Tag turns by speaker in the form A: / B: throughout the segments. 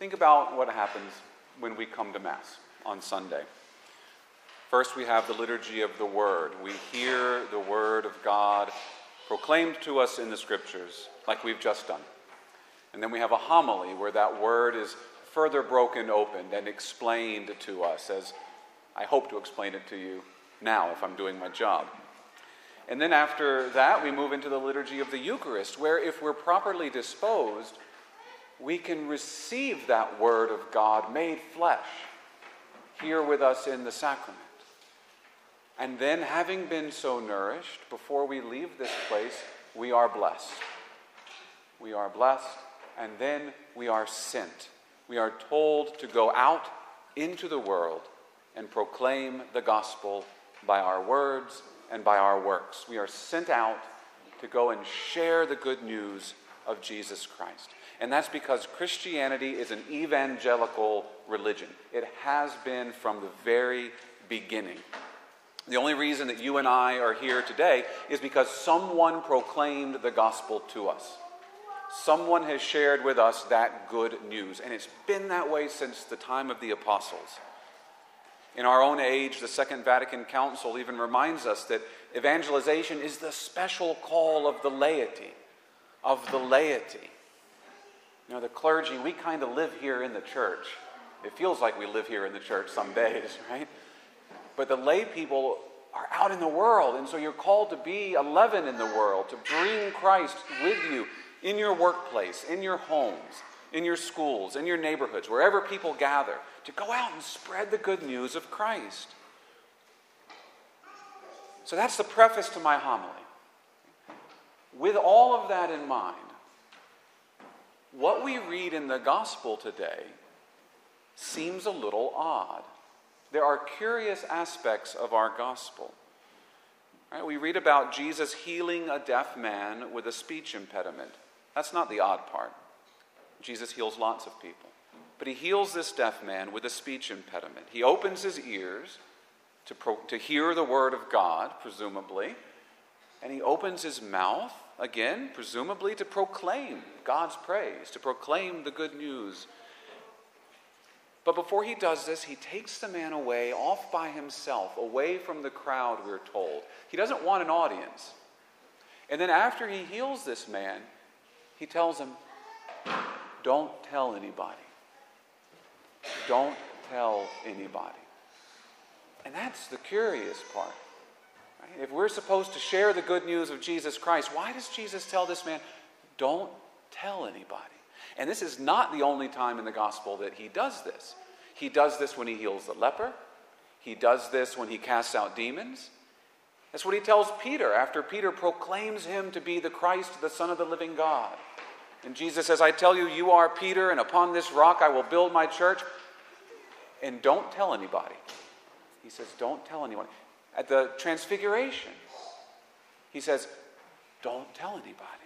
A: Think about what happens when we come to Mass on Sunday. First, we have the liturgy of the Word. We hear the Word of God proclaimed to us in the Scriptures, like we've just done. And then we have a homily where that Word is further broken open and explained to us, as I hope to explain it to you now if I'm doing my job. And then after that, we move into the liturgy of the Eucharist, where if we're properly disposed, we can receive that Word of God made flesh here with us in the sacrament. And then, having been so nourished, before we leave this place, we are blessed. We are blessed, and then we are sent. We are told to go out into the world and proclaim the gospel by our words and by our works. We are sent out to go and share the good news of Jesus Christ. And that's because Christianity is an evangelical religion. It has been from the very beginning. The only reason that you and I are here today is because someone proclaimed the gospel to us. Someone has shared with us that good news. And it's been that way since the time of the apostles. In our own age, the Second Vatican Council even reminds us that evangelization is the special call of the laity, of the laity. You know, the clergy, we kind of live here in the church. It feels like we live here in the church some days, right? But the lay people are out in the world, and so you're called to be a leaven in the world, to bring Christ with you in your workplace, in your homes, in your schools, in your neighborhoods, wherever people gather, to go out and spread the good news of Christ. So that's the preface to my homily. With all of that in mind, what we read in the gospel today seems a little odd. There are curious aspects of our gospel. Right? We read about Jesus healing a deaf man with a speech impediment. That's not the odd part. Jesus heals lots of people. But he heals this deaf man with a speech impediment. He opens his ears to, pro- to hear the word of God, presumably, and he opens his mouth, again, presumably to proclaim God's praise, to proclaim the good news. But before he does this, he takes the man away, off by himself, away from the crowd, we're told. He doesn't want an audience. And then after he heals this man, he tells him, Don't tell anybody. Don't tell anybody. And that's the curious part. If we're supposed to share the good news of Jesus Christ, why does Jesus tell this man, don't tell anybody? And this is not the only time in the gospel that he does this. He does this when he heals the leper, he does this when he casts out demons. That's what he tells Peter after Peter proclaims him to be the Christ, the Son of the living God. And Jesus says, I tell you, you are Peter, and upon this rock I will build my church. And don't tell anybody. He says, Don't tell anyone. At the transfiguration, he says, Don't tell anybody.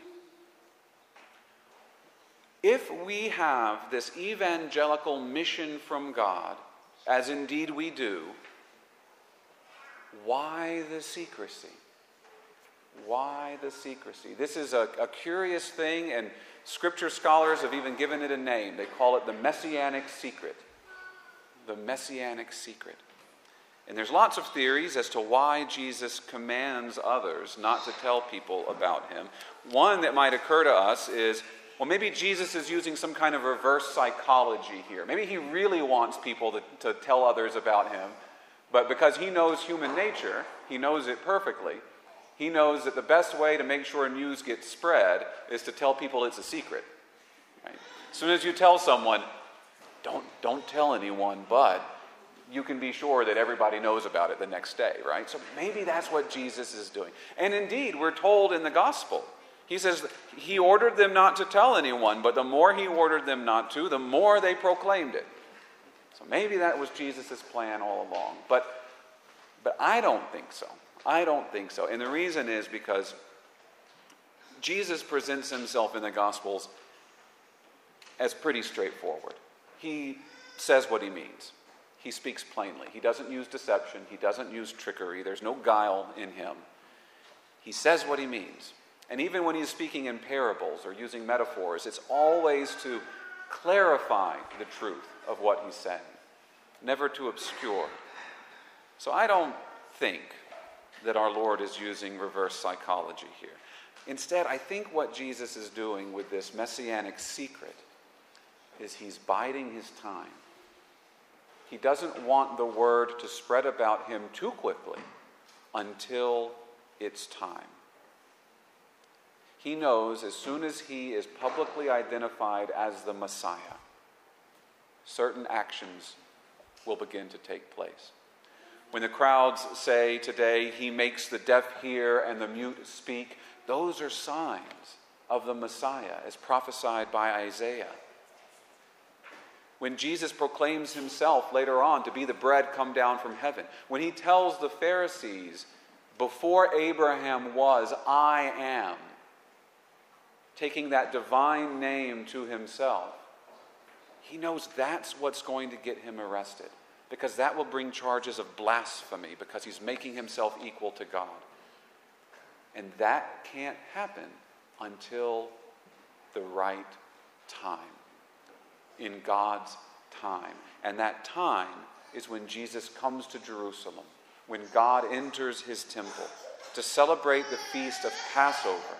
A: If we have this evangelical mission from God, as indeed we do, why the secrecy? Why the secrecy? This is a, a, curious thing, and scripture scholars have even given it a name. They call it the messianic secret. The messianic secret. And there's lots of theories as to why Jesus commands others not to tell people about him. One that might occur to us is well, maybe Jesus is using some kind of reverse psychology here. Maybe he really wants people to, to tell others about him, but because he knows human nature, he knows it perfectly. He knows that the best way to make sure news gets spread is to tell people it's a secret. Right? As soon as you tell someone, don't, don't tell anyone, but you can be sure that everybody knows about it the next day, right? So maybe that's what Jesus is doing. And indeed, we're told in the gospel, he says he ordered them not to tell anyone, but the more he ordered them not to, the more they proclaimed it. So maybe that was Jesus' plan all along. But, but I don't think so. I don't think so. And the reason is because Jesus presents himself in the Gospels as pretty straightforward. He says what he means. He speaks plainly. He doesn't use deception. He doesn't use trickery. There's no guile in him. He says what he means. And even when he's speaking in parables or using metaphors, it's always to clarify the truth of what he's saying, never to obscure. So I don't think that our Lord is using reverse psychology here. Instead, I think what Jesus is doing with this messianic secret is he's biding his time. He doesn't want the word to spread about him too quickly until it's time. He knows as soon as he is publicly identified as the Messiah, certain actions will begin to take place. When the crowds say today, He makes the deaf hear and the mute speak, those are signs of the Messiah as prophesied by Isaiah. When Jesus proclaims himself later on to be the bread come down from heaven, when he tells the Pharisees, Before Abraham was, I am, taking that divine name to himself, he knows that's what's going to get him arrested because that will bring charges of blasphemy because he's making himself equal to God. And that can't happen until the right time, in God's time. And that time is when Jesus comes to Jerusalem, when God enters his temple to celebrate the feast of Passover.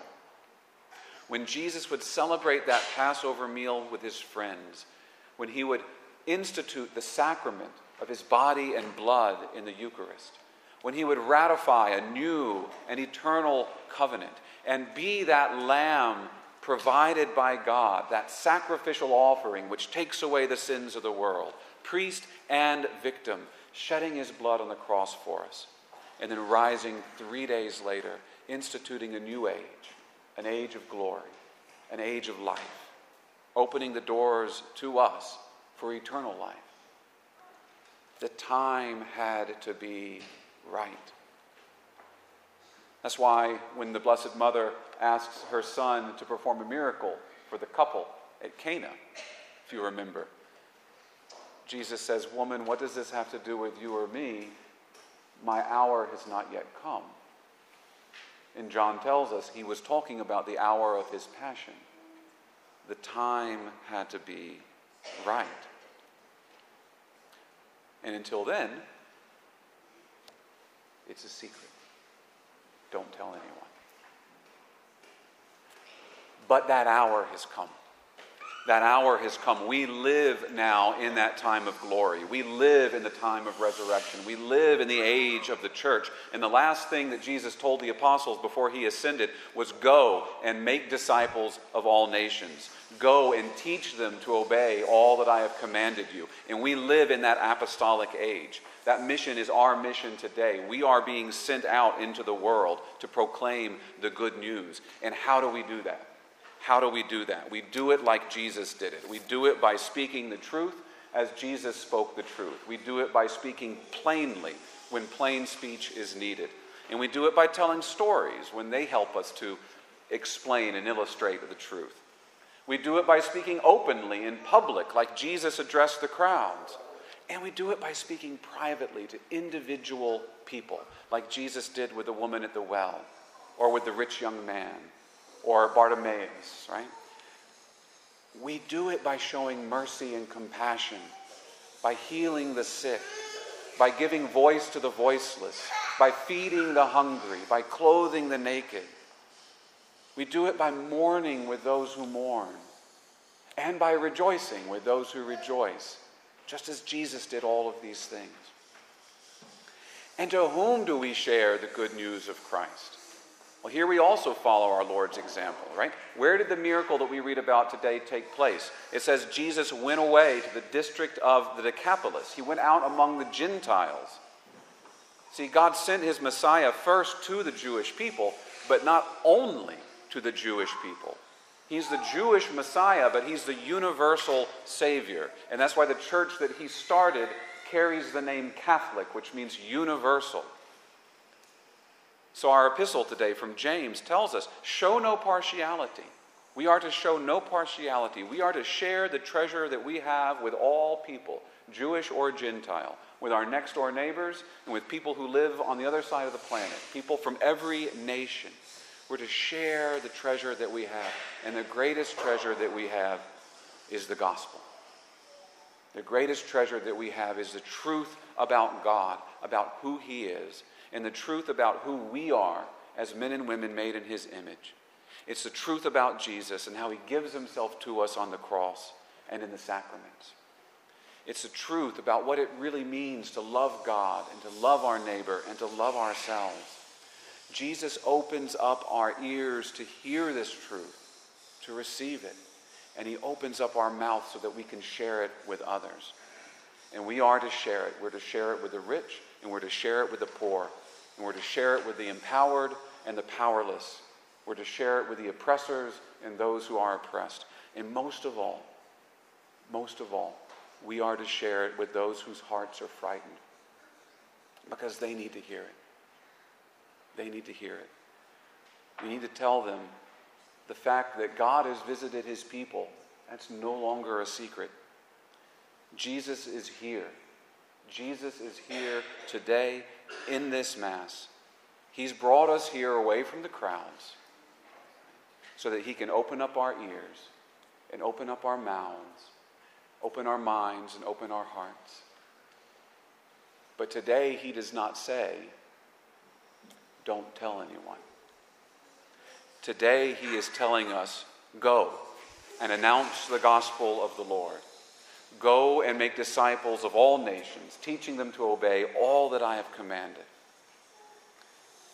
A: When Jesus would celebrate that Passover meal with his friends, when he would institute the sacrament of his body and blood in the Eucharist, when he would ratify a new and eternal covenant and be that lamb provided by God, that sacrificial offering which takes away the sins of the world, priest and victim, shedding his blood on the cross for us, and then rising three days later, instituting a new age, an age of glory, an age of life, opening the doors to us for eternal life. The time had to be right. That's why when the Blessed Mother asks her son to perform a miracle for the couple at Cana, if you remember, Jesus says, Woman, what does this have to do with you or me? My hour has not yet come. And John tells us he was talking about the hour of his passion. The time had to be right. And until then, it's a secret. Don't tell anyone. But that hour has come. That hour has come. We live now in that time of glory. We live in the time of resurrection. We live in the age of the church. And the last thing that Jesus told the apostles before he ascended was go and make disciples of all nations. Go and teach them to obey all that I have commanded you. And we live in that apostolic age. That mission is our mission today. We are being sent out into the world to proclaim the good news. And how do we do that? How do we do that? We do it like Jesus did it. We do it by speaking the truth as Jesus spoke the truth. We do it by speaking plainly when plain speech is needed. And we do it by telling stories when they help us to explain and illustrate the truth. We do it by speaking openly in public, like Jesus addressed the crowds. And we do it by speaking privately to individual people, like Jesus did with the woman at the well, or with the rich young man, or Bartimaeus, right? We do it by showing mercy and compassion, by healing the sick, by giving voice to the voiceless, by feeding the hungry, by clothing the naked, we do it by mourning with those who mourn and by rejoicing with those who rejoice, just as Jesus did all of these things. And to whom do we share the good news of Christ? Well, here we also follow our Lord's example, right? Where did the miracle that we read about today take place? It says Jesus went away to the district of the Decapolis. He went out among the Gentiles. See, God sent his Messiah first to the Jewish people, but not only to the Jewish people. He's the Jewish Messiah, but he's the universal Savior. And that's why the church that he started carries the name Catholic, which means universal. So our epistle today from James tells us show no partiality. We are to show no partiality. We are to share the treasure that we have with all people, Jewish or Gentile, with our next door neighbors, and with people who live on the other side of the planet, people from every nation. We're to share the treasure that we have. And the greatest treasure that we have is the gospel. The greatest treasure that we have is the truth about God, about who He is, and the truth about who we are as men and women made in His image. It's the truth about Jesus and how He gives Himself to us on the cross and in the sacraments. It's the truth about what it really means to love God and to love our neighbor and to love ourselves. Jesus opens up our ears to hear this truth, to receive it, and He opens up our mouth so that we can share it with others. And we are to share it. We're to share it with the rich, and we're to share it with the poor, and we're to share it with the empowered and the powerless. We're to share it with the oppressors and those who are oppressed. And most of all, most of all, we are to share it with those whose hearts are frightened because they need to hear it. They need to hear it. We need to tell them the fact that God has visited his people. That's no longer a secret. Jesus is here. Jesus is here today in this Mass. He's brought us here away from the crowds so that he can open up our ears and open up our mouths open our minds and open our hearts. But today he does not say, don't tell anyone. Today he is telling us, go and announce the gospel of the Lord. Go and make disciples of all nations, teaching them to obey all that I have commanded.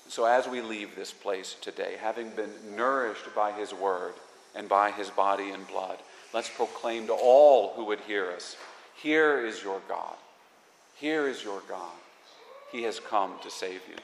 A: So, as we leave this place today, having been nourished by his word and by his body and blood, Let's proclaim to all who would hear us Here is your God. Here is your God. He has come to save you.